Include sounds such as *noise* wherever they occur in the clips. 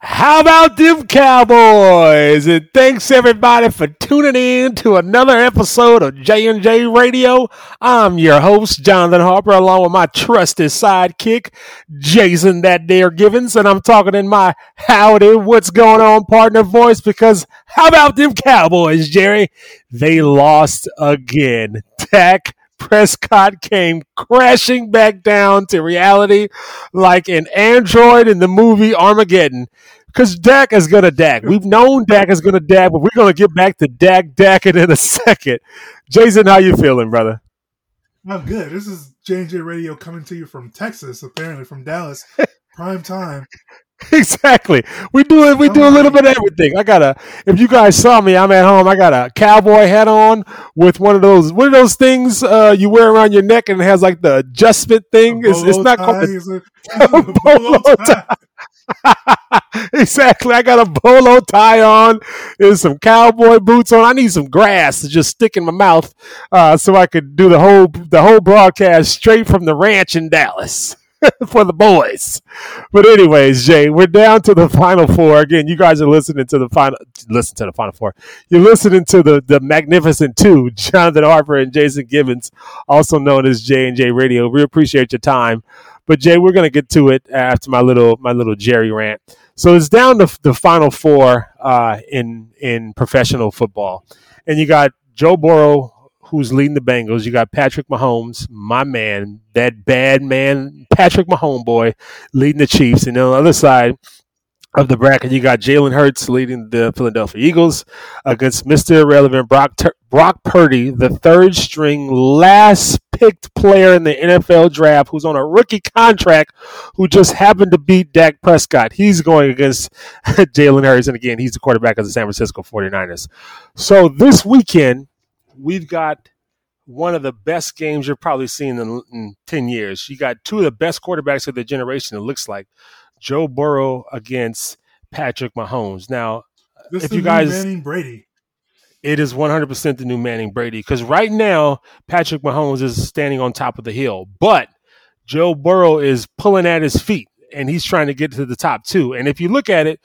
How about them Cowboys? And thanks everybody for tuning in to another episode of J and J Radio. I'm your host Jonathan Harper, along with my trusted sidekick Jason That Dare Givens, and I'm talking in my howdy, what's going on, partner voice. Because how about them Cowboys, Jerry? They lost again. Dak Prescott came crashing back down to reality like an android in the movie Armageddon. Because Dak is going to Dak. We've known Dak is going to Dak, but we're going to get back to Dak Dackett in a *laughs* second. Jason, how you feeling, brother? I'm good. This is J&J Radio coming to you from Texas, apparently from Dallas, *laughs* prime time. *laughs* exactly. We do it. We do a little bit of everything. I got a. If you guys saw me, I'm at home. I got a cowboy hat on with one of those. One of those things uh, you wear around your neck and it has like the adjustment thing. It's, it's, not called a, *laughs* a tie. *laughs* exactly. I got a bolo tie on and some cowboy boots on. I need some grass to just stick in my mouth uh, so I could do the whole the whole broadcast straight from the ranch in Dallas. *laughs* for the boys. But anyways, Jay, we're down to the final four. Again, you guys are listening to the final listen to the final four. You're listening to the the magnificent two, Jonathan Harper and Jason Gibbons, also known as J and J Radio. We appreciate your time. But Jay, we're gonna get to it after my little my little Jerry rant. So it's down to the final four uh, in in professional football, and you got Joe Burrow who's leading the Bengals. You got Patrick Mahomes, my man, that bad man, Patrick Mahomes boy, leading the Chiefs. And then on the other side of the bracket, you got Jalen Hurts leading the Philadelphia Eagles against Mr. Irrelevant Brock, Brock Purdy, the third string, last picked player in the NFL draft who's on a rookie contract who just happened to beat Dak Prescott. He's going against *laughs* Jalen Hurts. And again, he's the quarterback of the San Francisco 49ers. So this weekend, we've got one of the best games you've probably seen in, in 10 years. You got two of the best quarterbacks of the generation, it looks like. Joe Burrow against Patrick Mahomes. Now, this if you guys. Manning Brady. It is 100% the new Manning Brady because right now, Patrick Mahomes is standing on top of the hill, but Joe Burrow is pulling at his feet and he's trying to get to the top two. And if you look at it,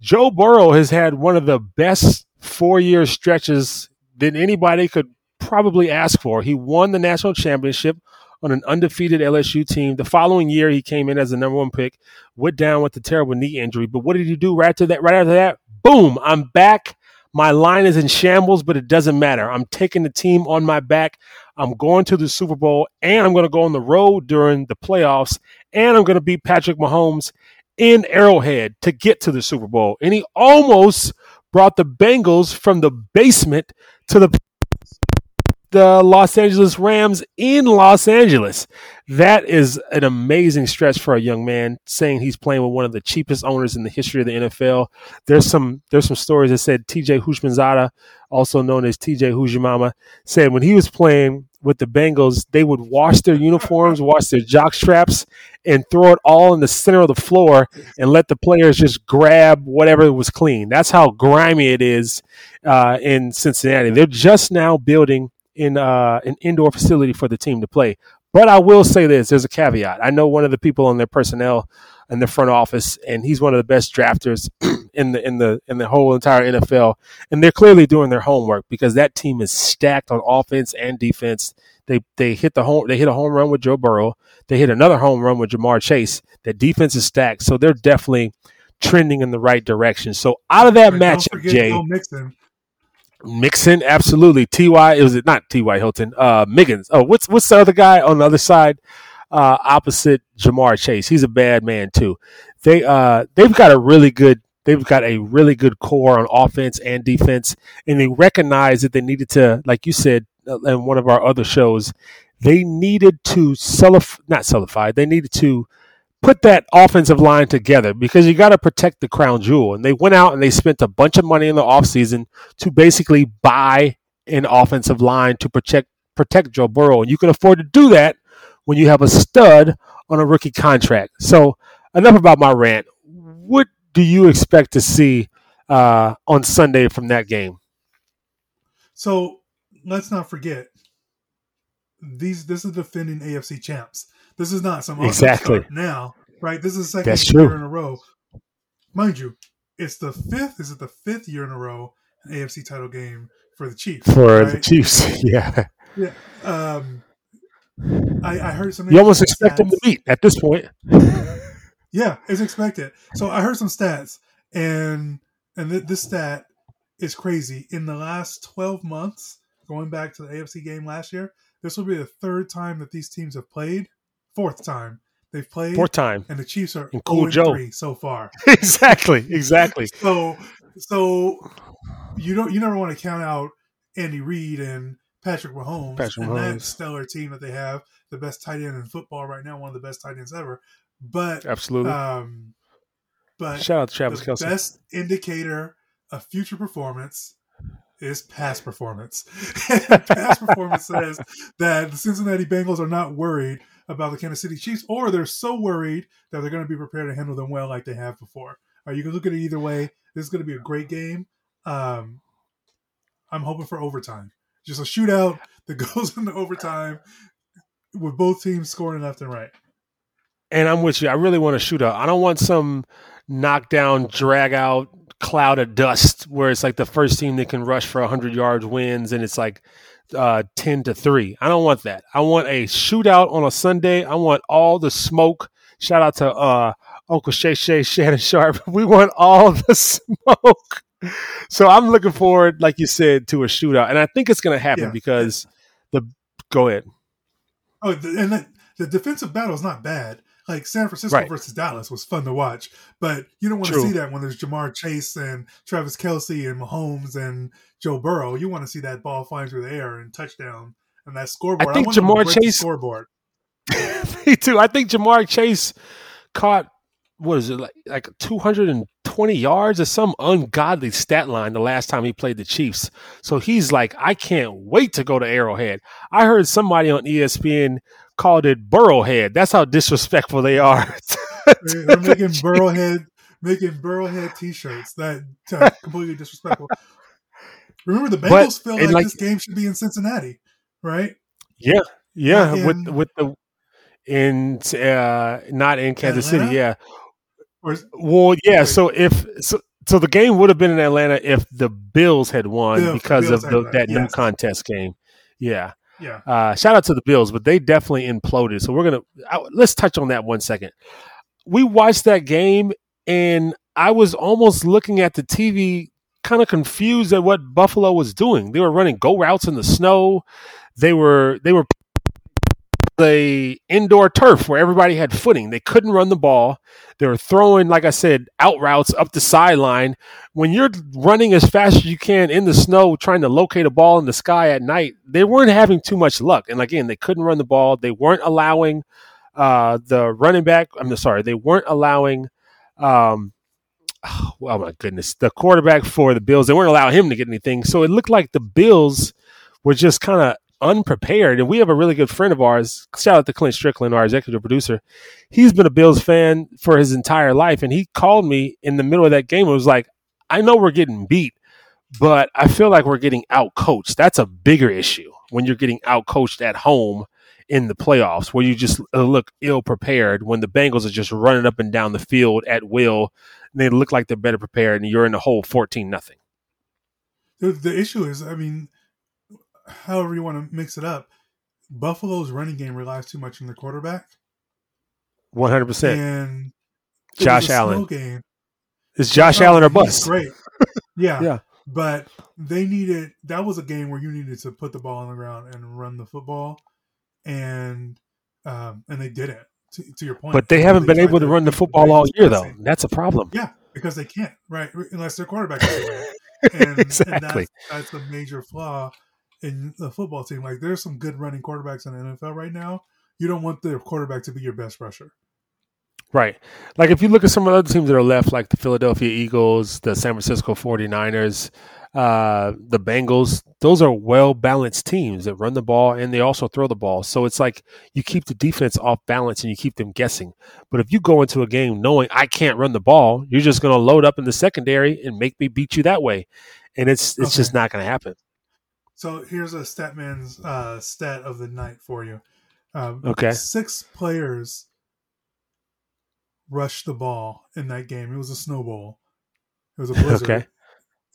Joe Burrow has had one of the best four year stretches than anybody could probably ask for. He won the national championship on an undefeated LSU team. The following year, he came in as the number one pick, went down with a terrible knee injury. But what did he do right after that? Right after that, boom! I'm back. My line is in shambles, but it doesn't matter. I'm taking the team on my back. I'm going to the Super Bowl, and I'm going to go on the road during the playoffs, and I'm going to beat Patrick Mahomes in Arrowhead to get to the Super Bowl. And he almost brought the Bengals from the basement to the the Los Angeles Rams in Los Angeles. That is an amazing stretch for a young man saying he's playing with one of the cheapest owners in the history of the NFL. There's some there's some stories that said TJ Houshmandzadeh, also known as TJ Houshmama, said when he was playing with the Bengals, they would wash their uniforms, wash their jock straps, and throw it all in the center of the floor and let the players just grab whatever was clean. That's how grimy it is uh, in Cincinnati. They're just now building in uh, an indoor facility for the team to play. But I will say this: there's a caveat. I know one of the people on their personnel in the front office, and he's one of the best drafters *clears throat* in the in the in the whole entire NFL. And they're clearly doing their homework because that team is stacked on offense and defense. They they hit the home they hit a home run with Joe Burrow. They hit another home run with Ja'Marr Chase. That defense is stacked, so they're definitely trending in the right direction. So out of that matchup, Jay. Mixon. Absolutely. Ty, it was it not Ty Hilton. Uh, Higgins. Oh, what's what's the other guy on the other side? Uh, opposite Ja'Marr Chase. He's a bad man too. They uh they've got a really good they've got a really good core on offense and defense, and they recognize that they needed to, like you said uh, in one of our other shows, they needed to solidify, not solidify, they needed to put that offensive line together because you got to protect the crown jewel. And they went out and they spent a bunch of money in the offseason to basically buy an offensive line to protect protect Joe Burrow. And you can afford to do that when you have a stud on a rookie contract. So enough about my rant. What do you expect to see uh, on Sunday from that game? So let's not forget these. This is defending AFC champs. This is not some exactly now, right? This is the second That's year true. in a row. mind you, it's the fifth. Is it the fifth year in a row an AFC title game for the Chiefs? For right? the Chiefs, *laughs* yeah. Yeah. Um, I, I heard some. You almost expect stats. them to beat at this point. *laughs* Yeah, it's expected. So I heard some stats, and and th- this stat is crazy. In the last twelve months, going back to the AFC game last year, this will be the third time that these teams have played. Fourth time they've played. Fourth time. and the Chiefs are And Cool Joe. 3 so far. *laughs* exactly, exactly. *laughs* So so you don't you never want to count out Andy Reid and Patrick Mahomes Patrick and that stellar team that they have, the best tight end in football right now, one of the best tight ends ever. But Absolutely. um but Shout out to Travis the Kelce. best indicator of future performance is past performance. *laughs* past performance says that the Cincinnati Bengals are not worried about the Kansas City Chiefs, or they're so worried that they're going to be prepared to handle them well like they have before. Or you can look at it either way. This is going to be a great game. Um, I'm hoping for overtime. Just a shootout that *laughs* goes into overtime with both teams scoring left and right. And I'm with you. I really want to shoot out. I don't want some knockdown, drag out cloud of dust where it's like the first team that can rush for 100 yards wins and it's like uh, 10 to 3. I don't want that. I want a shootout on a Sunday. I want all the smoke. Shout out to uh, Uncle Shay Shay Shannon Sharpe. *laughs* We want all the *laughs* smoke. So I'm looking forward, like you said, to a shootout. And I think it's going to happen Yeah. because the. Go ahead. Oh, and the, the defensive battle is not bad. Like San Francisco Right. versus Dallas was fun to watch, but you don't want to see that when there's Ja'Marr Chase and Travis Kelce and Mahomes and Joe Burrow. You want to see that ball flying through the air and touchdown and that scoreboard. I think to Ja'Marr Chase- scoreboard. *laughs* Me too. I think Ja'Marr Chase caught what is it like like 220 yards or some ungodly stat line the last time he played the Chiefs. So he's like, I can't wait to go to Arrowhead. I heard somebody on ESPN called it Burrowhead. That's how disrespectful they are. *laughs* They're, making Burrowhead making Burrowhead T-shirts that uh, *laughs* completely disrespectful. Remember, the But- Bengals feel like, like- this game should be in Cincinnati, right? yeah, yeah, Not with with the in uh not in Kansas Atlanta? City, yeah. Or Well, yeah. Wait. So if so, so the game would have been in Atlanta if the Bills had won because Bills of the, that no yes. contest game. Yeah. Yeah, Uh, shout out to the Bills, but they definitely imploded. So we're gonna I, let's touch on that one second. We watched that game, and I was almost looking at the TV, kind of confused at what Buffalo was doing. They were running go routes in the snow. They were they were the indoor turf where everybody had footing. They couldn't run the ball. They were throwing, like I said, out routes up the sideline. When you're running as fast as you can in the snow, trying to locate a ball in the sky at night, they weren't having too much luck. And again, they couldn't run the ball. They weren't allowing uh, the running back. I'm sorry, they weren't allowing. Um, *sighs* oh my goodness, the quarterback for the Bills. They weren't allowing him to get anything. So it looked like the Bills were just kind of unprepared. And we have a really good friend of ours. Shout out to Clint Strickland, our executive producer. He's been a Bills fan for his entire life, and he called me in the middle of that game and was like, "I know we're getting beat, but I feel like we're getting out coached. That's a bigger issue when you're getting out coached at home." In the playoffs, where you just look ill prepared, when the Bengals are just running up and down the field at will, and they look like they're better prepared, and you're in the hole fourteen nothing. the, the issue is, I mean, however you want to mix it up, Buffalo's running game relies too much on the quarterback, One hundred percent. and Josh was a slow Allen. game. It's Josh Oh, Allen or bust. Great, yeah, *laughs* Yeah. But they needed that was a game where you needed to put the ball on the ground and run the football, and um, and they did it. To, to your point, But they haven't been able to run the football all year, though. That's a problem. Yeah, because they can't, right? Unless their quarterback. *laughs* And, and Exactly. that's, that's a major flaw in the football team. Like, there's some good running quarterbacks in the NFL right now. You don't want the quarterback to be your best rusher. Right. Like if you look at some of the other teams that are left, like the Philadelphia Eagles, the San Francisco 49ers, uh, the Bengals, those are well balanced teams that run the ball and they also throw the ball. So it's like you keep the defense off balance and you keep them guessing. But if you go into a game knowing I can't run the ball, you're just going to load up in the secondary and make me beat you that way. And it's it's just not going to happen. So here's a Statman's uh, stat of the night for you. Um, Okay. Six players rushed the ball in that game. It was a snowball. It was a *laughs* blizzard. okay.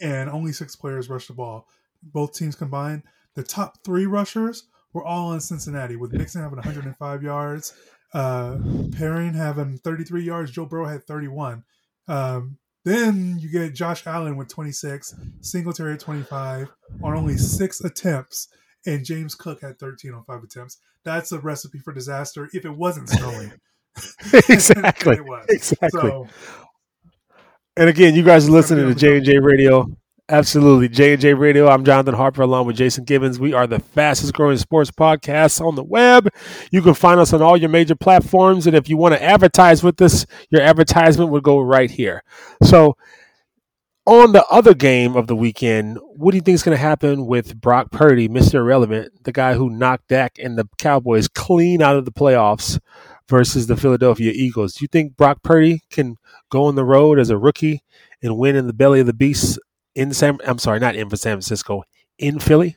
And only six players rushed the ball. Both teams combined, the top three rushers were all in Cincinnati, with Mixon having 105 yards, uh, Perine having 33 yards, Joe Burrow had 31. Um, then you get Josh Allen with 26, Singletary at 25 on only six attempts, and James Cook had 13 on five attempts. That's a recipe for disaster if it wasn't snowing. *laughs* exactly. *laughs* it was. Exactly. So, and again, you guys are listening to J and J Radio. Absolutely. J and J Radio. I'm Jonathan Harper along with Jason Gibbons. We are the fastest growing sports podcast on the web. You can find us on all your major platforms. And if you want to advertise with us, your advertisement would go right here. So on the other game of the weekend, what do you think is going to happen with Brock Purdy, Mr. Irrelevant, the guy who knocked Dak and the Cowboys clean out of the playoffs versus the Philadelphia Eagles? Do you think Brock Purdy can go on the road as a rookie and win in the belly of the beast in San. I'm sorry, not in San Francisco, in Philly?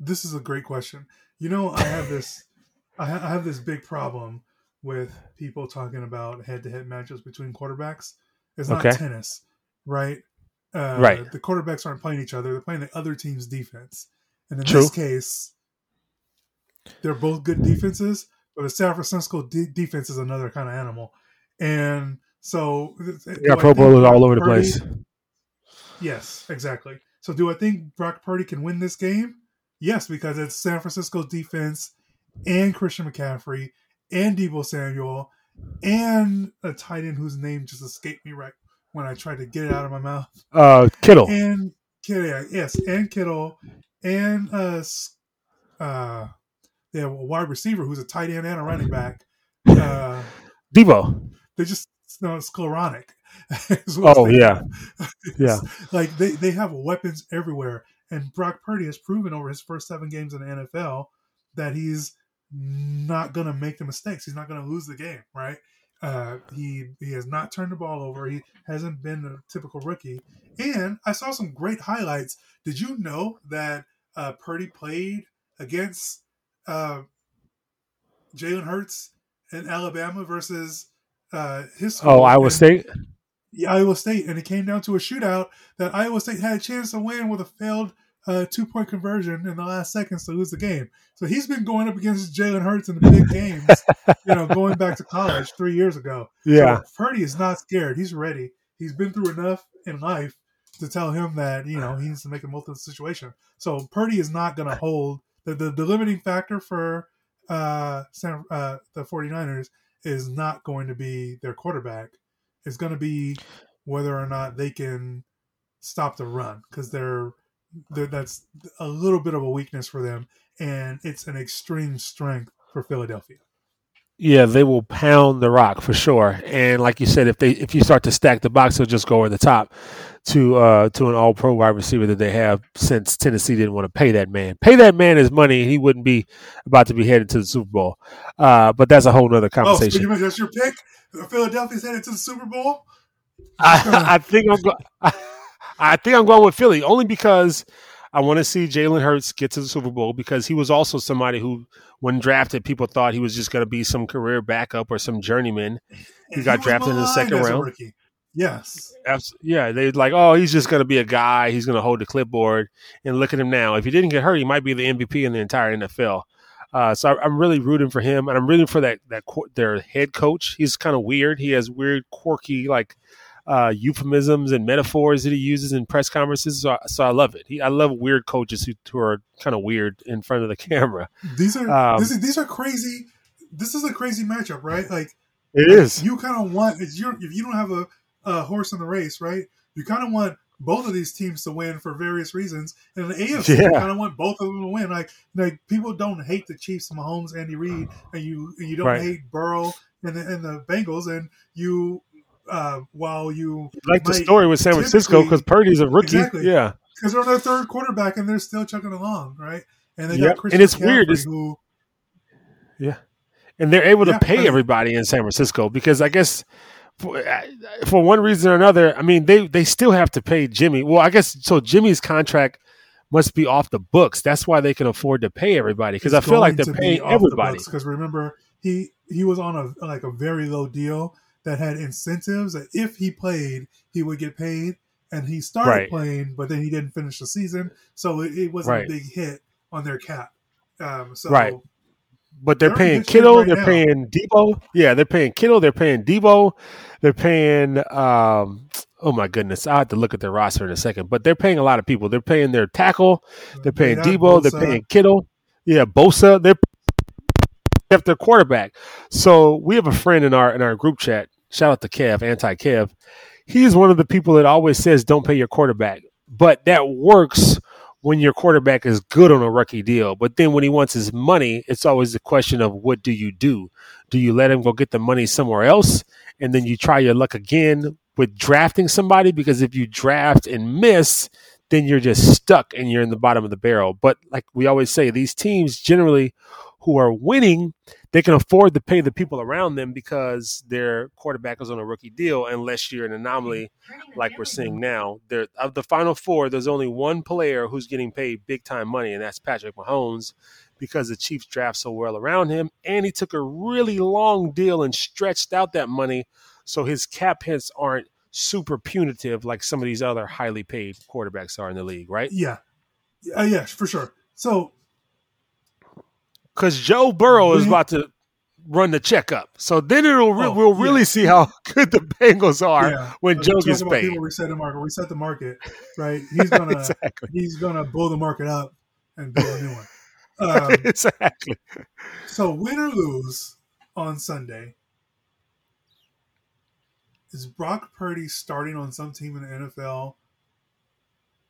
This is a great question. You know, I have this, *laughs* I, ha- I have this big problem with people talking about head-to-head matchups between quarterbacks. It's not okay. tennis, right? Uh, right. The quarterbacks aren't playing each other; they're playing the other team's defense. And in True. this case, they're both good defenses, but the San Francisco de- defense is another kind of animal. And so yeah, Pro Bowlers all over the place. Yes, exactly. So do I think Brock Purdy can win this game? Yes, because it's San Francisco's defense and Christian McCaffrey and Deebo Samuel and a tight end whose name just escaped me right when I tried to get it out of my mouth. Uh, Kittle and Kittle, yes, and Kittle and uh, uh, they have a wide receiver who's a tight end and a running back. Uh, Deebo. They just no, sclerotic. *laughs* oh yeah, *laughs* yeah. Like they they have weapons everywhere, and Brock Purdy has proven over his first seven games in the NFL that he's not going to make the mistakes. He's not going to lose the game, right? Uh, he he has not turned the ball over. He hasn't been a typical rookie. And I saw some great highlights. Did you know that uh, Purdy played against uh, Jalen Hurts in Alabama versus uh, his oh Iowa and, State. Yeah, Iowa State, and it came down to a shootout that Iowa State had a chance to win with a failed uh, two point conversion in the last seconds to lose the game. So he's been going up against Jalen Hurts in the big games, you know, *laughs* going back to college three years ago. Yeah, so Purdy is not scared. He's ready. He's been through enough in life to tell him that you know he needs to make a most of the situation. So Purdy is not going to hold the, the, the limiting factor for uh, San, uh, the 49ers is not going to be their quarterback. It's going to be whether or not they can stop the run because they're, they're that's a little bit of a weakness for them, and it's an extreme strength for Philadelphia. Yeah, they will pound the rock for sure. And like you said, if they if you start to stack the box, they'll just go over the top to uh to an all pro wide receiver that they have since Tennessee didn't want to pay that man. Pay that man his money, he wouldn't be about to be headed to the Super Bowl. Uh but that's a whole nother conversation. Oh, so that's your pick? Philadelphia's headed to the Super Bowl? I, *laughs* I think I'm go- *laughs* I think I'm going with Philly only because I want to see Jalen Hurts get to the Super Bowl because he was also somebody who, when drafted, people thought he was just going to be some career backup or some journeyman. He got he drafted in the second round. Yes. Absolutely. Yeah, they're like, oh, he's just going to be a guy. He's going to hold the clipboard. And look at him now. If he didn't get hurt, he might be the MVP in the entire NFL. Uh, so I, am really rooting for him, and I'm rooting for that that their head coach. He's kind of weird. He has weird, quirky, like uh, euphemisms and metaphors that he uses in press conferences. So, so I love it. He, I love weird coaches who, who are kind of weird in front of the *laughs* camera. These are um, is, these are crazy. This is a crazy matchup, right? Like it is. You kind of want if you if you don't have a, a horse in the race, right? You kind of want both of these teams to win for various reasons. And the AFC, yeah. kind of want both of them to win. Like, like people don't hate the Chiefs, Mahomes, Andy Reid, and you and you don't right. hate Burrow and the, and the Bengals, and you uh, while you like the story with San Francisco because Purdy's a rookie, exactly, yeah, because they're on their third quarterback and they're still chugging along, right? And they yep. and it's McCaffrey weird, it's, who, yeah, and they're able to pay everybody in San Francisco because I guess for, uh, for one reason or another, I mean they they still have to pay Jimmy. Well, I guess so. Jimmy's contract must be off the books. That's why they can afford to pay everybody because I feel like they're paying everybody. Because remember, he he was on a like a very low deal that had incentives that if he played, he would get paid. And he started Right. playing, but then he didn't finish the season, so it, it wasn't Right. a big hit on their cap. Um, so Right. But they're They're paying Kittle, right they're now. paying Deebo. Yeah, they're paying Kittle, they're paying Deebo, they're paying um oh my goodness, I have to look at their roster in a second. But they're paying a lot of people. They're paying their tackle, they're paying Deebo, they're paying Kittle. Yeah, Bosa, they're their quarterback. So we have a friend in our in our group chat. Shout out to Kev, anti Kev. He's one of the people that always says don't pay your quarterback. But that works when your quarterback is good on a rookie deal. But then when he wants his money, it's always the question of what do you do? Do you let him go get the money somewhere else and then you try your luck again with drafting somebody? Because if you draft and miss, then you're just stuck and you're in the bottom of the barrel. But like we always say, these teams generally who are winning, they can afford to pay the people around them because their quarterback is on a rookie deal, unless you're an anomaly like we're seeing now. There of the final four, there's only one player who's getting paid big time money, and that's Patrick Mahomes, because the Chiefs draft so well around him, and he took a really long deal and stretched out that money, so his cap hits aren't super punitive like some of these other highly paid quarterbacks are in the league, right? yeah, uh, yeah, for sure. So Because Joe Burrow is about to run the checkup, so then it'll re- Oh, we'll really yeah. see how *laughs* good the Bengals are yeah, when Joe gets paid. People reset the market, reset the market, *laughs* right? He's gonna *laughs* exactly. he's gonna blow the market up and build a new one. Um, exactly. so win or lose on Sunday, is Brock Purdy starting on some team in the NFL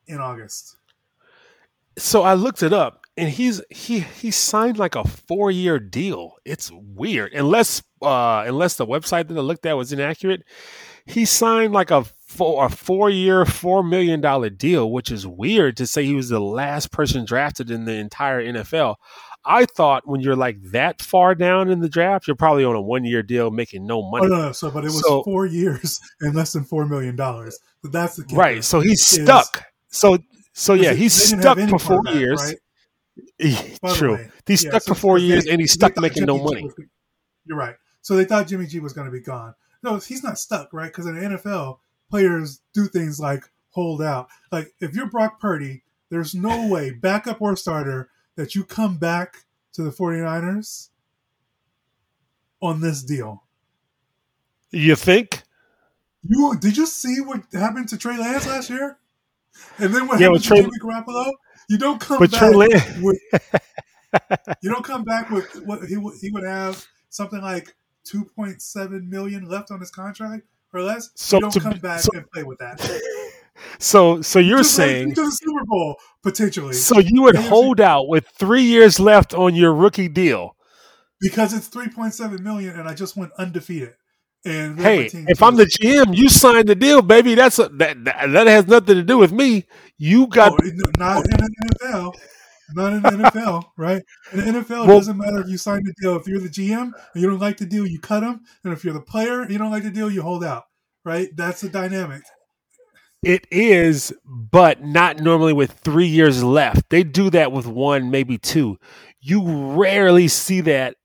in August? So I looked it up, and he's he he signed like a four year deal. It's weird, unless uh unless the website that I looked at was inaccurate. He signed like a four a four year four million dollar deal, which is weird to say he was the last person drafted in the entire NFL. I thought when you're like that far down in the draft, you're probably on a one year deal making no Oh money. no, no, so but it was So- four years *laughs* and less than four million dollars. That's the kicker. Right. So he's is- stuck. So so yeah, he's stuck for four quarterback, years. right? By True. way, He's Yeah, stuck so- for four years they- and he's stuck making no Jimmy G money. was- you're right. So they thought Jimmy G was going to be gone. No, he's not stuck, right? Because in the NFL, players do things like hold out. Like if you're Brock Purdy, there's no *laughs* way, backup or starter, that you come back to the 49ers on this deal. You think? You did you see what happened to Trey Lance last year? And then what Yeah, to Trey- Garoppolo? You don't come back Trey with *laughs* you don't come back with what he would he would have something like two point seven million left on his contract or less. So you don't to- come back so- and play with that. *laughs* so so you're Just like saying to the Super Bowl potentially so you would hold out with three years left on your rookie deal. because it's three point seven million and I just went undefeated. And Hey, if I'm the GM, you signed the deal, baby. That's a, that, that that has nothing to do with me. You got Oh, not in the NFL. Not in the NFL, *laughs* right? In the NFL, it doesn't matter if you sign the deal. If you're the GM and you don't like the deal, you cut them. And if you're the player and you don't like the deal, you hold out, right? That's the dynamic. It is, but not normally with three years left. They do that with one, maybe two. You rarely see that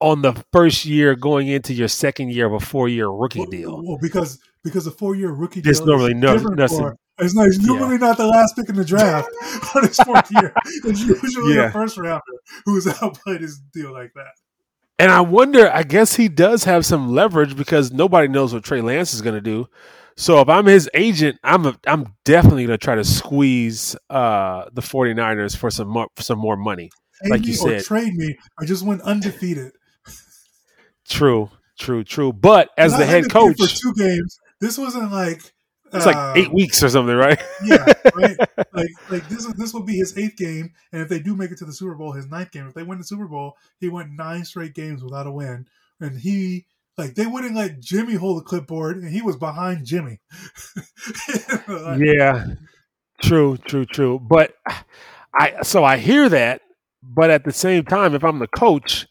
on the first year going into your second year of a four year rookie Well, deal. Well, because because a four year rookie There's deal normally is no- nothing- for- it's, not, it's Yeah. normally not the last pick in the draft *laughs* on his fourth year. It's usually Yeah. a first rounder who's *laughs* outplayed his deal like that. And I wonder, I guess he does have some leverage because nobody knows what Trey Lance is going to do. So if I'm his agent, I'm a, I'm definitely going to try to squeeze uh, the 49ers for some more, for some more money. Pay Like me you or said. trade me. I just went undefeated. True, true, true. But as the head coach, for two games, this wasn't like it's like um, eight weeks or something, right? yeah, right. *laughs* like like this this will be his eighth game, and if they do make it to the Super Bowl, his ninth game. If they win the Super Bowl, he went nine straight games without a win, and he like they wouldn't let Jimmy hold the clipboard, and he was behind Jimmy. *laughs* Like, yeah, true, true, true. But I so I hear that, but at the same time, if I'm the coach,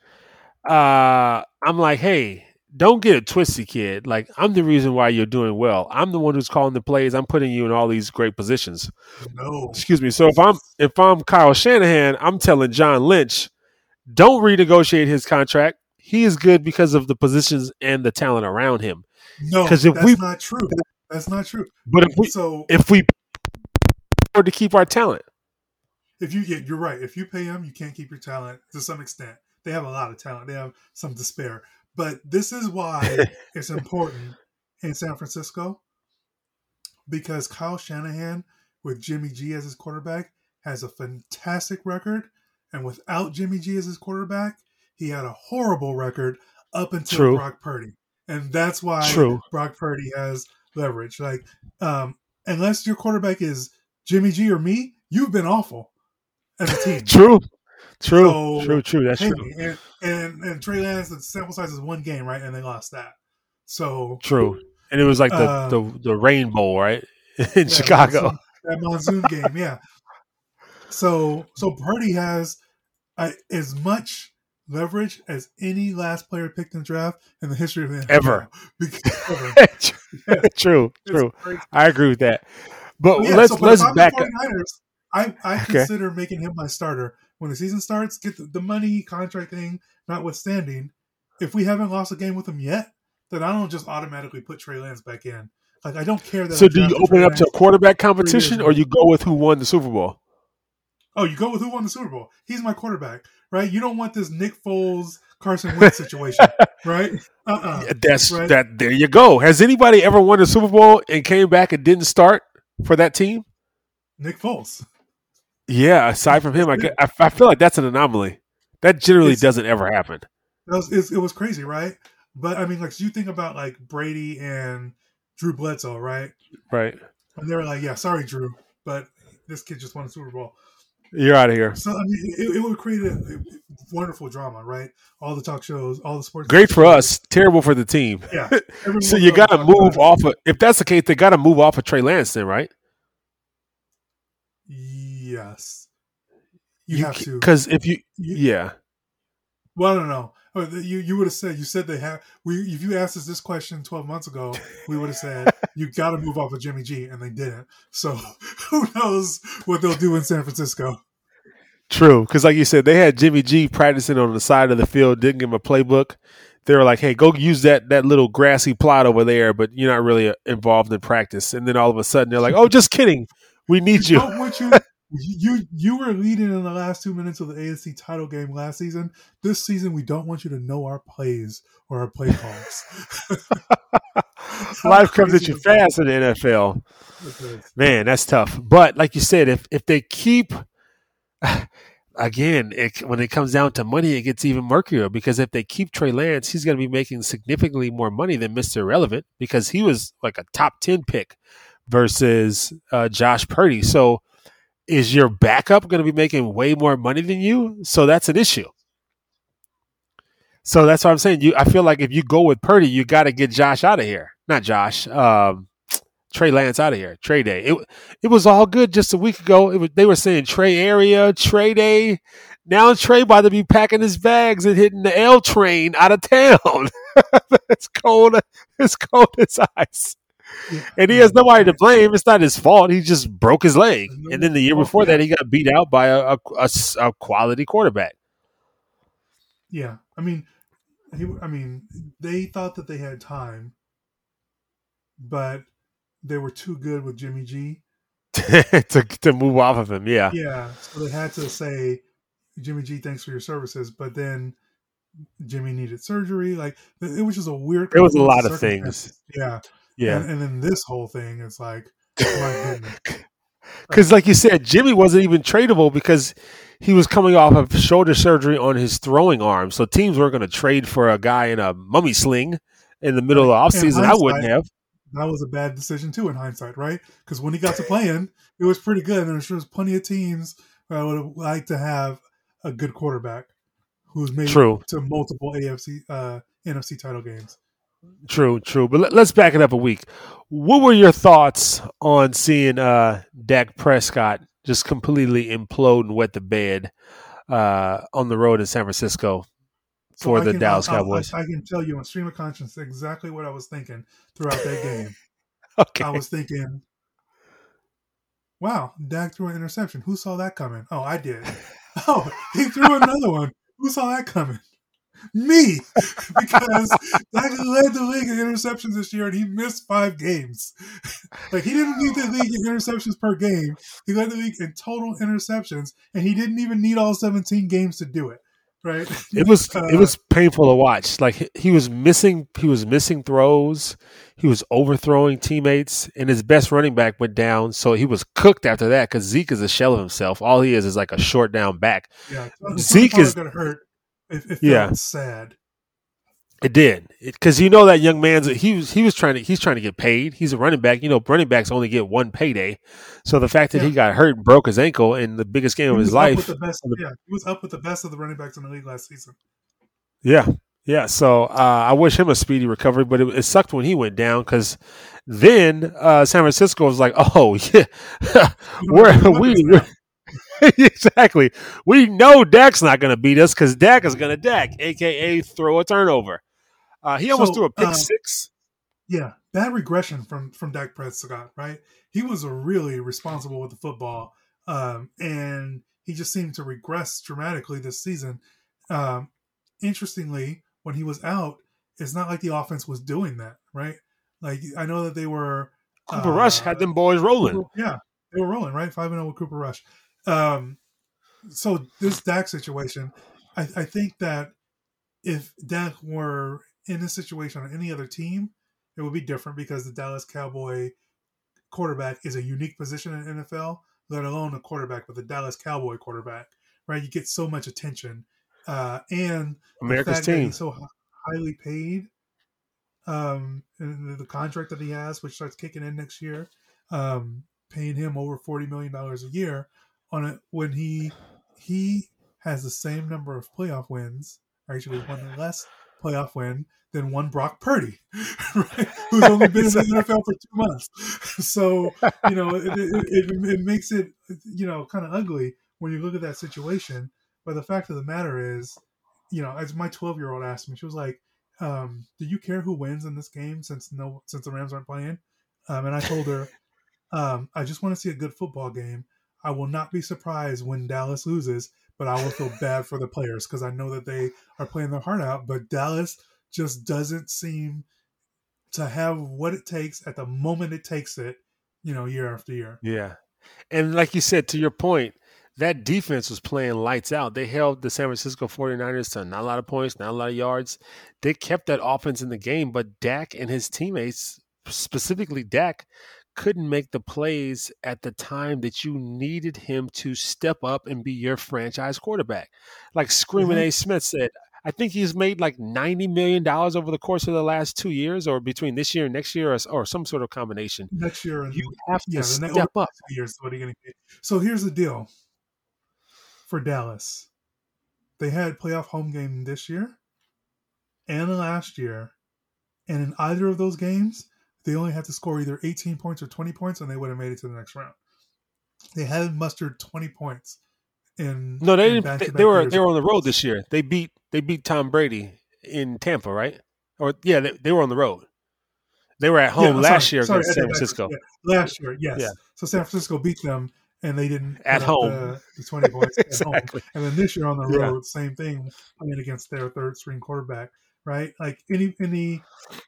uh, I'm like, hey, don't get it twisted, kid. Like I'm the reason why you're doing well. I'm the one who's calling the plays. I'm putting you in all these great positions. No, Excuse me. So if I'm if I'm Kyle Shanahan, I'm telling John Lynch, don't renegotiate his contract. He is good because of the positions and the talent around him. No, because if that's we- not true. That's not true. But if we so if we to keep our talent, if you get, you're right. If you pay him, you can't keep your talent to some extent. They have a lot of talent. They have some to spare. But this is why *laughs* it's important in San Francisco because Kyle Shanahan with Jimmy G as his quarterback has a fantastic record, and without Jimmy G as his quarterback, he had a horrible record up until True. Brock Purdy, and that's why True. Brock Purdy has leverage. Like, um, unless your quarterback is Jimmy G or me, you've been awful as a team. true, true, So, true, true. That's true. And, and and Trey Lance, the sample size is one game, right? And they lost that. So True. And it was like the Uh, the, the Rain Bowl, right? *laughs* In yeah, Chicago. monsoon- that monsoon game, yeah. So so Purdy has uh, as much leverage as any last player picked in the draft in the history of the NFL. Ever. *laughs* Because, ever. *laughs* true, true. I agree with that. But Yeah, let's so, but let's back. I, I Okay. consider making him my starter when the season starts. Get the, the money contract thing notwithstanding. If we haven't lost a game with him yet, then I don't just automatically put Trey Lance back in. Like I don't care that. So I do you open it up to a quarterback competition or you go with who won the Super Bowl? Oh, you go with who won the Super Bowl? He's my quarterback, right? You don't want this Nick Foles, Carson Wentz *laughs* situation, right? Uh uh Yeah, That's right. that there you go. Has anybody ever won the Super Bowl and came back and didn't start for that team? Nick Foles. Yeah, aside from him, I, I, I feel like that's an anomaly. That generally It's- doesn't ever happen. That was, it was crazy, right? But I mean, like you think about like Brady and Drew Bledsoe, right? Right. And they were like, "Yeah, sorry, Drew, but this kid just won a Super Bowl." You're out of here. So I mean, it, it would create a, a wonderful drama, right? All the talk shows, all the sports. Great for us, terrible for the team. Yeah. *laughs* So you got to move off of. If that's the case, they got to move off of Trey Lance, then, right? Yes, you, have to. because if you, You- yeah, Well, I don't know. You you would have said you said they have. We if you asked us this question twelve months ago, we would have said you got to move off of Jimmy G, and they didn't. So *laughs* who knows what they'll do in San Francisco? true. Because like you said, they had Jimmy G practicing on the side of the field, didn't give him a playbook. They were like, "Hey, go use that that little grassy plot over there," but you're not really uh, involved in practice. And then all of a sudden, they're like, "Oh, just kidding. We need you." Don't want you. *laughs* You you were leading in the last two minutes of the AFC title game last season. This season, we don't want you to know our plays or our play calls. *laughs* Life comes at you fast in the NFL. Man, that's tough. But like you said, if if they keep *sighs* again, it, when it comes down to money, it gets even murkier because if they keep Trey Lance, he's going to be making significantly more money than Mister Relevant because he was like a top ten pick versus uh, Josh Purdy. So is your backup going to be making way more money than you? So that's an issue. So that's what I'm saying. You, I feel like if you go with Purdy, you got to get Josh out of here. Not Josh. Um, Trey Lance out of here. Trey Day. It it was all good just a week ago. It was, they were saying Trey area, Trey Day. Now Trey about to be packing his bags and hitting the L train out of town. *laughs* it's cold. It's cold as ice. *laughs* And he has nobody to blame. It's not his fault. He just broke his leg. And then the year before that, he got beat out by a a quality quarterback. Yeah, I mean, he, I mean, they thought that they had time, but they were too good with Jimmy G. *laughs* to to move off of him. Yeah. Yeah, so they had to say, Jimmy G, thanks for your services. But then Jimmy needed surgery. Like it was just a weird. It was a lot of things. Yeah, Yeah. And, and then this whole thing is like. *laughs* Because, like you said, Jimmy wasn't even tradable because he was coming off of shoulder surgery on his throwing arm. So teams weren't going to trade for a guy in a mummy sling in the middle of the offseason. I wouldn't have. that was a bad decision too in hindsight, right? Because when he got to playing, it was pretty good. And there's just plenty of teams that would have liked to have a good quarterback who's made True. it to multiple AFC, uh, NFC title games. True, true. But let, let's back it up a week. What were your thoughts on seeing uh, Dak Prescott just completely implode and wet the bed uh, on the road in San Francisco for I the can- Dallas I'll- I'll- Cowboys? I, can tell you on stream of conscience exactly what I was thinking throughout that game. *laughs* okay. I was thinking, wow, Dak threw an interception. Who saw that coming? Oh, I did. *laughs* Oh, he threw another one. Who saw that coming? Me, *laughs* because Dak led the league in interceptions this year, and he missed five games. *laughs* like he didn't lead the league in interceptions per game. He led the league in total interceptions, and he didn't even need all 17 games to do it. Right? It was *laughs* Uh, it was painful to watch. Like he- he was missing he was missing throws. He was overthrowing teammates, and his best running back went down. So he was cooked after that because Zeke is a shell of himself. All he is is like a short down back. Yeah, Zeke is- got hurt. It, it felt Yeah. sad. It did because you know that young man's he was he was trying to he's trying to get paid. He's a running back. You know, running backs only get one payday. So the fact that he got hurt, and broke his ankle in the biggest game of his was up with life. best, yeah, he was up with the best of the running backs in the league last season. Yeah, yeah. So uh, I wish him a speedy recovery, but it, it sucked when he went down because then uh, San Francisco was like, "Oh *laughs* yeah, we're we. *laughs* exactly we know Dak's not going to beat us because Dak is going to Dak, aka throw a turnover." Uh, he almost So, threw a pick um, six. Yeah, bad regression from from Dak Prescott, right? He was a really responsible with the football, um, and he just seemed to regress dramatically this season. Um, interestingly, when he was out, it's not like the offense was doing that, right? Like I know that they were Cooper uh, Rush had them boys rolling. Yeah, they were rolling right, five and zero with Cooper Rush. Um, so this Dak situation, I, I think that if Dak were in this situation on any other team, it would be different because the Dallas Cowboy quarterback is a unique position in the NFL, let alone a quarterback, but the Dallas Cowboy quarterback, right? You get so much attention, uh, and the America's team. he's so highly paid, um, and the, the contract that he has, which starts kicking in next year, um, paying him over forty million dollars a year on it when he he has the same number of playoff wins, actually one less playoff win than one Brock Purdy, *laughs* right? Who's only been in the *laughs* NFL for two months. So you know it, it, it, it makes it you know kind of ugly when you look at that situation. But the fact of the matter is, you know, as my twelve year old asked me, she was like, um, "Do you care who wins in this game since no since the Rams aren't playing?" Um, and I told her, *laughs* um, "I just want to see a good football game. I will not be surprised when Dallas loses, but I will feel bad for the players because I know that they are playing their heart out. But Dallas just doesn't seem to have what it takes at the moment it takes it, you know, year after year. Yeah. And like you said, to your point, that defense was playing lights out. They held the San Francisco 49ers to not a lot of points, not a lot of yards. They kept that offense in the game, but Dak and his teammates, specifically Dak, couldn't make the plays at the time that you needed him to step up and be your franchise quarterback. Like Screaming Mhm. A. Smith said, I think he's made like $90 million over the course of the last two years or between this year and next year or, or some sort of combination. Next year, You have to yeah, next step up. years, what are you going to get? So here's the deal for Dallas. They had playoff home game this year and last year, and in either of those games, they only had to score either 18 points or 20 points, and they would have made it to the next round. They hadn't mustered 20 points in No, they in didn't. They, they were they were on the road this year. They beat they beat Tom Brady in Tampa, right? Or yeah, they, they were on the road. They were at home I'm last sorry, year sorry, against San. Francisco. Yeah, last year, yes. Yeah. So San Francisco beat them, and they didn't At home. the, the 20 points *laughs* at home. exactly. And then this year on the Yeah. road, same thing, playing against their third string quarterback, right? Like any any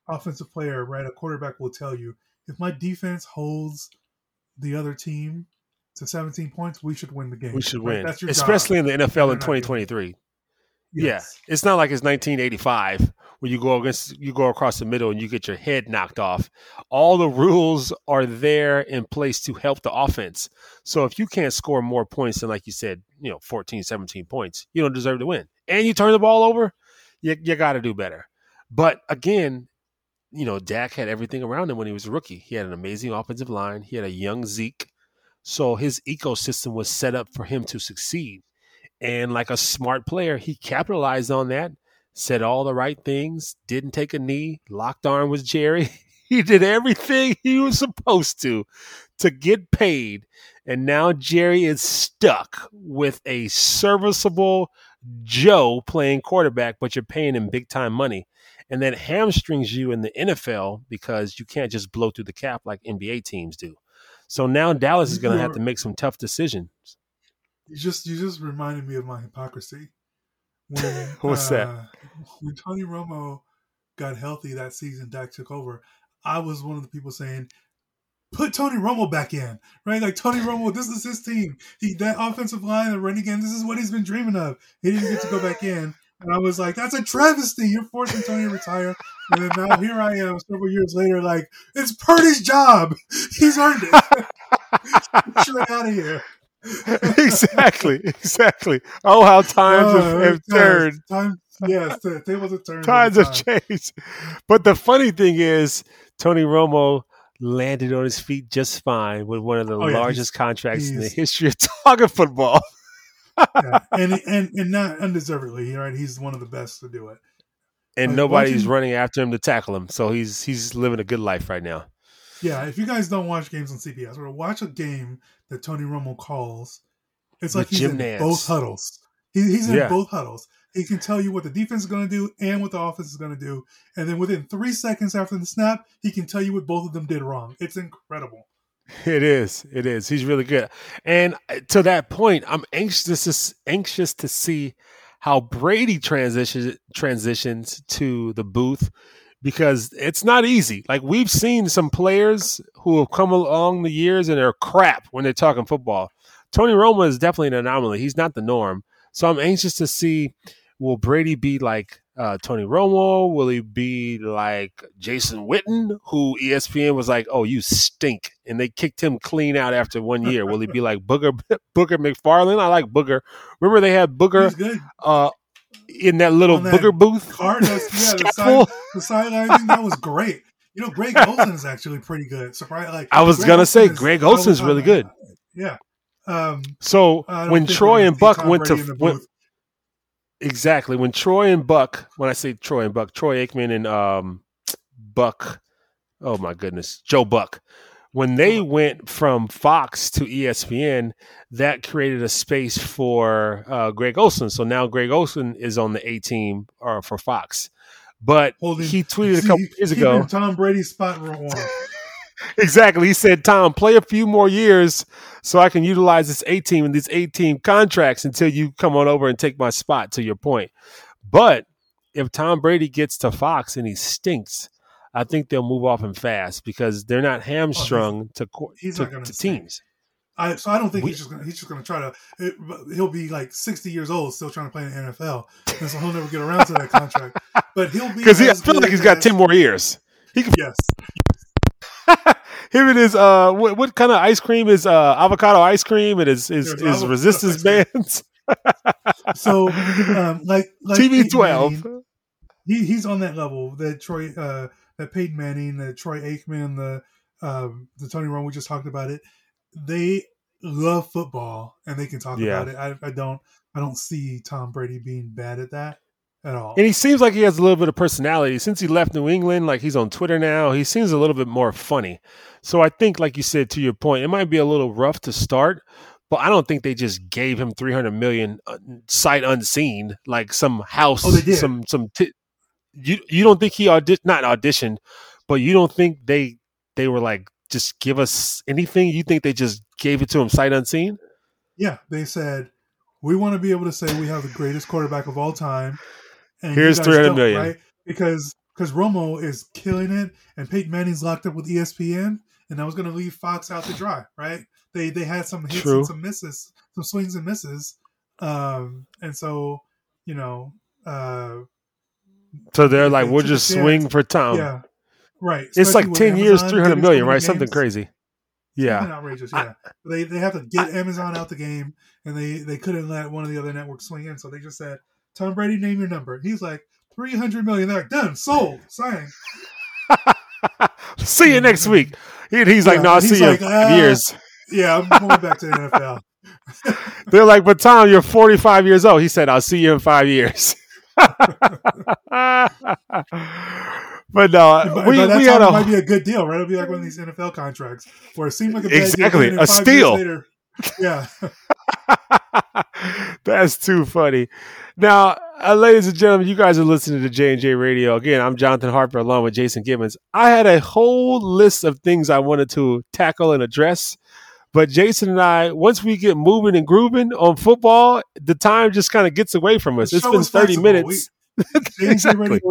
offensive player, right? A quarterback will tell you if my defense holds the other team to 17 points, we should win the game. We should right? win, That's your especially job. in the NFL They're in not doing it. 2023. Yes. Yeah, it's not like it's 1985 where you go against you go across the middle and you get your head knocked off. All the rules are there in place to help the offense. So if you can't score more points than like you said, you know, 14, 17 points, you don't deserve to win. And you turn the ball over, you you got to do better. But again, you know, Dak had everything around him when he was a rookie. He had an amazing offensive line. He had a young Zeke. So his ecosystem was set up for him to succeed. And like a smart player, he capitalized on that, said all the right things, didn't take a knee, locked arm with Jerry. *laughs* He did everything he was supposed to to get paid. And now Jerry is stuck with a serviceable Joe playing quarterback, but you're paying him big time money. And that hamstrings you in the NFL because you can't just blow through the cap like NBA teams do. So now Dallas is going to have to make some tough decisions. You just you just reminded me of my hypocrisy. when *laughs* What's that? uh, when Tony Romo got healthy that season, Dak took over. I was one of the people saying, "Put Tony Romo back in." Right, like Tony Romo, this is his team. He that offensive line, the running game, this is what he's been dreaming of. He didn't get to go back in, and I was like, "That's a travesty. You're forcing Tony to retire." And then now here I am, several years later, like it's Purdy's job. *laughs* He's earned it. Get out of here. *laughs* exactly, exactly. Oh, how times have, oh, have times- turned. Times, yes, the tables have turned. Times have changed. But the funny thing is, Tony Romo landed on his feet just fine with one of the Oh, yeah, largest contracts in the history of *laughs* talking football. yeah. and and and not undeservedly, right? He's one of the best to do it. And Like, nobody's running after him to tackle him. So he's he's living a good life right now. Yeah, if you guys don't watch games on CBS or watch a game that Tony Romo calls, it's With like he's Jim in Nantz. both huddles. He, he's in Yeah. both huddles. He can tell you what the defense is going to do and what the offense is going to do, and then within three seconds after the snap, he can tell you what both of them did wrong. It's incredible. It is. It is. He's really good. And uh, to that point, I'm anxious to anxious to see how Brady transitions transitions to the booth because it's not easy. Like we've seen some players who have come along the years and they're crap when they're talking football. Tony Romo is definitely an anomaly. He's not the norm. So I'm anxious to see will Brady be like uh, Tony Romo? Will he be like Jason Witten, who ESPN was like, "Oh, you stink," and they kicked him clean out after one year? Will he be like Booger *laughs* Booger McFarland? I like Booger. Remember they had Booger uh, in that little that Booger booth. Card, that's, yeah, the, *laughs* side, the sideline thing that was great. You know, Greg Olsen is actually pretty good. Surprise! Like I was Greg gonna say, Greg Olsen's really good. Yeah. Um, So when Troy and Buck went Brady to in the went, booth. Exactly when Troy and Buck, when I say Troy and Buck, Troy Aikman and um, Buck, oh my goodness, Joe Buck, when they went from Fox to ESPN, that created a space for uh, Greg Olsen. So now Greg Olsen is on the A team or for Fox. But he tweeted a couple years ago. Tom Brady's spot warm. Exactly. He said, Tom, play a few more years so I can utilize this A team and these A team contracts until you come on over and take my spot, to your point. But if Tom Brady gets to Fox and he stinks, I think they'll move off him fast because they're not oh, hamstrung to, co- he's to, not gonna to teams. I, so I don't think We- he's just gonna, he's just going to try to. It, he'll be like sixty years old, still trying to play in the NFL, and so he'll never get around to that contract. But he'll be *laughs* Because I as feel like he's got 10 more years. He can, Yes, *laughs* him and his, uh, what, what kind of ice cream is uh, avocado ice cream and his, his, There's his resistance bands? *laughs* so um, like like TB12. Manning, he he's on that level that Troy uh, that Peyton Manning, that Troy Aikman, the um, the Tony Romo we just talked about it. They love football and they can talk Yeah. about it. I, I don't I don't see Tom Brady being bad at that at all. And he seems like he has a little bit of personality. Since he left New England, like he's on Twitter now, he seems a little bit more funny. So I think, like you said, to your point, it might be a little rough to start, but I don't think they just gave him 300 million uh, sight unseen, like some house, Oh, they did. some, some, t- you, you don't think he audi- not auditioned, but you don't think they, they were like, just give us anything. You think they just gave it to him sight unseen? Yeah, they said we want to be able to say we have the greatest quarterback of all time. And Here's 300 don't, million. right? Because because Romo is killing it, and Peyton Manning's locked up with ESPN, and I was going to leave Fox out to dry. Right? They they had some hits True. and some misses, some swings and misses, um, and so you know, uh, So they're like, we'll just swing for Tom. yeah, right. It's like 10 years, 300 getting million, right? Something crazy. Yeah. Something outrageous. I- Yeah, they they have to get Amazon out the game, and they they couldn't let one of the other networks swing in, so they just said, "Tom Brady, name your number." He's like three hundred million. They're like, done, sold, signed. *laughs* see you next week. He- he's like, Yeah, no, I'll see you like, in five uh, years. Yeah, I'm going back to the NFL. *laughs* They're like, but Tom, you're 45 years old. He said, I'll see you in five years. *laughs* but no, we, by that we time, had it might be a good deal, right? It'll be like one of these NFL contracts where it seemed like a bad Exactly, deal, a steal. Later, yeah, *laughs* That's too funny. Now, uh, ladies and gentlemen, you guys are listening to J and J Radio. Again, I'm Jonathan Harper, along with Jason Gibbons. I had a whole list of things I wanted to tackle and address, But Jason and I, once we get moving and grooving on football, the time just kind of gets away from us. The it's been 30 flexible. minutes. *laughs* JNJ exactly.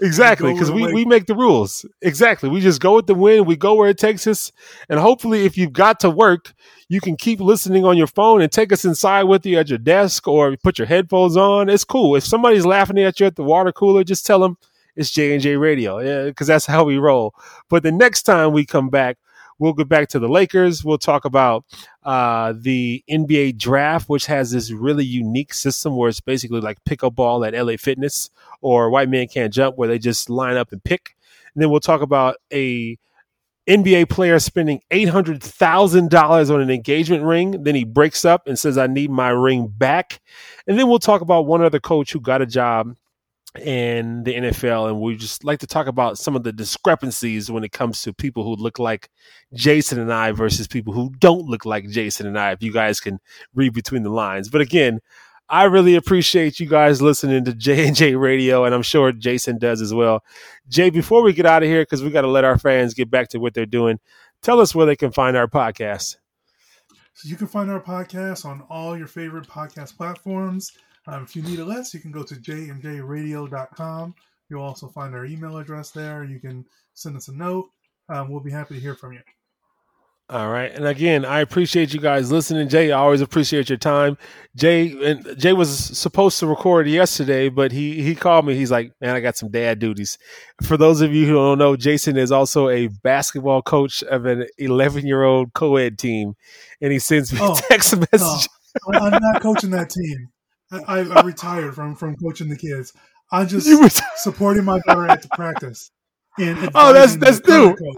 Radio is flexible. Exactly, because we, we make the rules. Exactly. We just go with the wind. We go where it takes us. And hopefully, if you've got to work, you can keep listening on your phone and take us inside with you at your desk or put your headphones on. It's cool. If somebody's laughing at you at the water cooler, just tell them it's J&J Radio yeah, because that's how we roll. But the next time we come back, we'll get back to the Lakers. We'll talk about uh, the NBA draft, which has this really unique system where it's basically like pickleball at LA Fitness or White Man Can't Jump, where they just line up and pick. And then we'll talk about a NBA player spending eight hundred thousand dollars on an engagement ring. Then he breaks up and says, "I need my ring back." And then we'll talk about one other coach who got a job in the NFL, and we just like to talk about some of the discrepancies when it comes to people who look like Jason and I versus people who don't look like Jason and I. If you guys can read between the lines, but again, I really appreciate you guys listening to *laughs* J and J Radio, and I'm sure Jason does as well. Jay, before we get out of here, because we got to let our fans get back to what they're doing, tell us where they can find our podcast. So you can find our podcast on all your favorite podcast platforms. Um, if you need a list, you can go to jmjradio.com. You'll also find our email address there. You can send us a note. Um, we'll be happy to hear from you. All right, and again, I appreciate you guys listening. Jay, I always appreciate your time. Jay and Jay was supposed to record yesterday, but he he called me. He's like, "Man, I got some dad duties." For those of you who don't know, Jason is also a basketball coach of an 11 year old co-ed team, and he sends me Oh, *laughs* text messages. I- I'm not coaching that team. I, I, retired from, from coaching the kids. I'm *laughs* just supporting my daughter at the practice. And *laughs* Oh, that's- that's new. coach.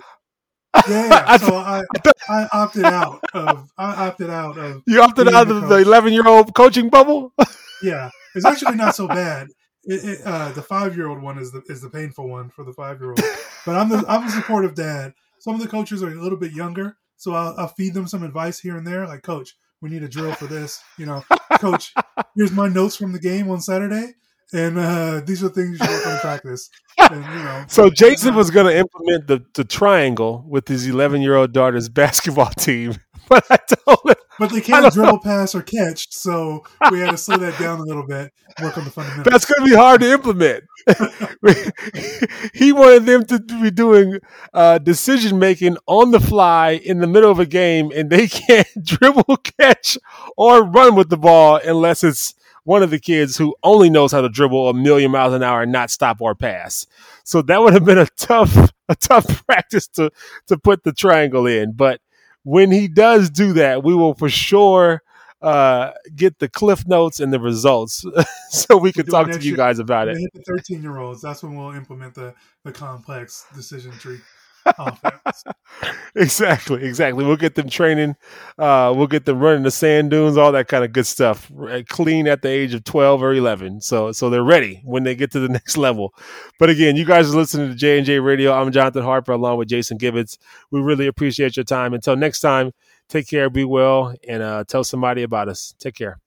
Yeah, *laughs* I so I, I opted out of I opted out of you opted out of the 11 year old coaching bubble. Yeah, it's actually not so bad. It, it, uh, the five year old one is the is the painful one for the five year old. But I'm the I'm a supportive dad. Some of the coaches are a little bit younger, so I'll, I'll feed them some advice here and there. Like, coach, we need a drill for this. You know, coach, here's my notes from the game on Saturday, and uh, these are the things you should work on practice. And, you know, So Jason was going to implement the, the triangle with his 11 year old daughter's *laughs* basketball team, *laughs* but I told him but they can't don't dribble, pass, or catch, so we had to slow that down a little bit, work on the fundamentals. that's going to be hard to implement. *laughs* he wanted them to be doing uh, decision making on the fly in the middle of a game, and they *laughs* can't dribble, catch, or run with the ball unless it's one of the kids who only knows how to dribble a million miles an hour and not stop or pass. So that would have been a tough, a tough practice to to put the triangle in. But when he does do that, we will for sure uh, get the cliff notes and the results, *laughs* so we can talk to you guys about it. hit the 13 year olds, that's when we'll implement the, the complex decision tree. *laughs* Exactly, exactly. We'll get them training. Uh, we'll get them running the sand dunes, all that kind of good stuff. Clean at the age of twelve or eleven, so so they're ready when they get to the *laughs* next level. But again, you guys are listening to J and J Radio. I'm Jonathan Harper, along with Jason Gibbons. We really appreciate your time. Until next time, take care, be well, and uh, tell somebody about us. Take care.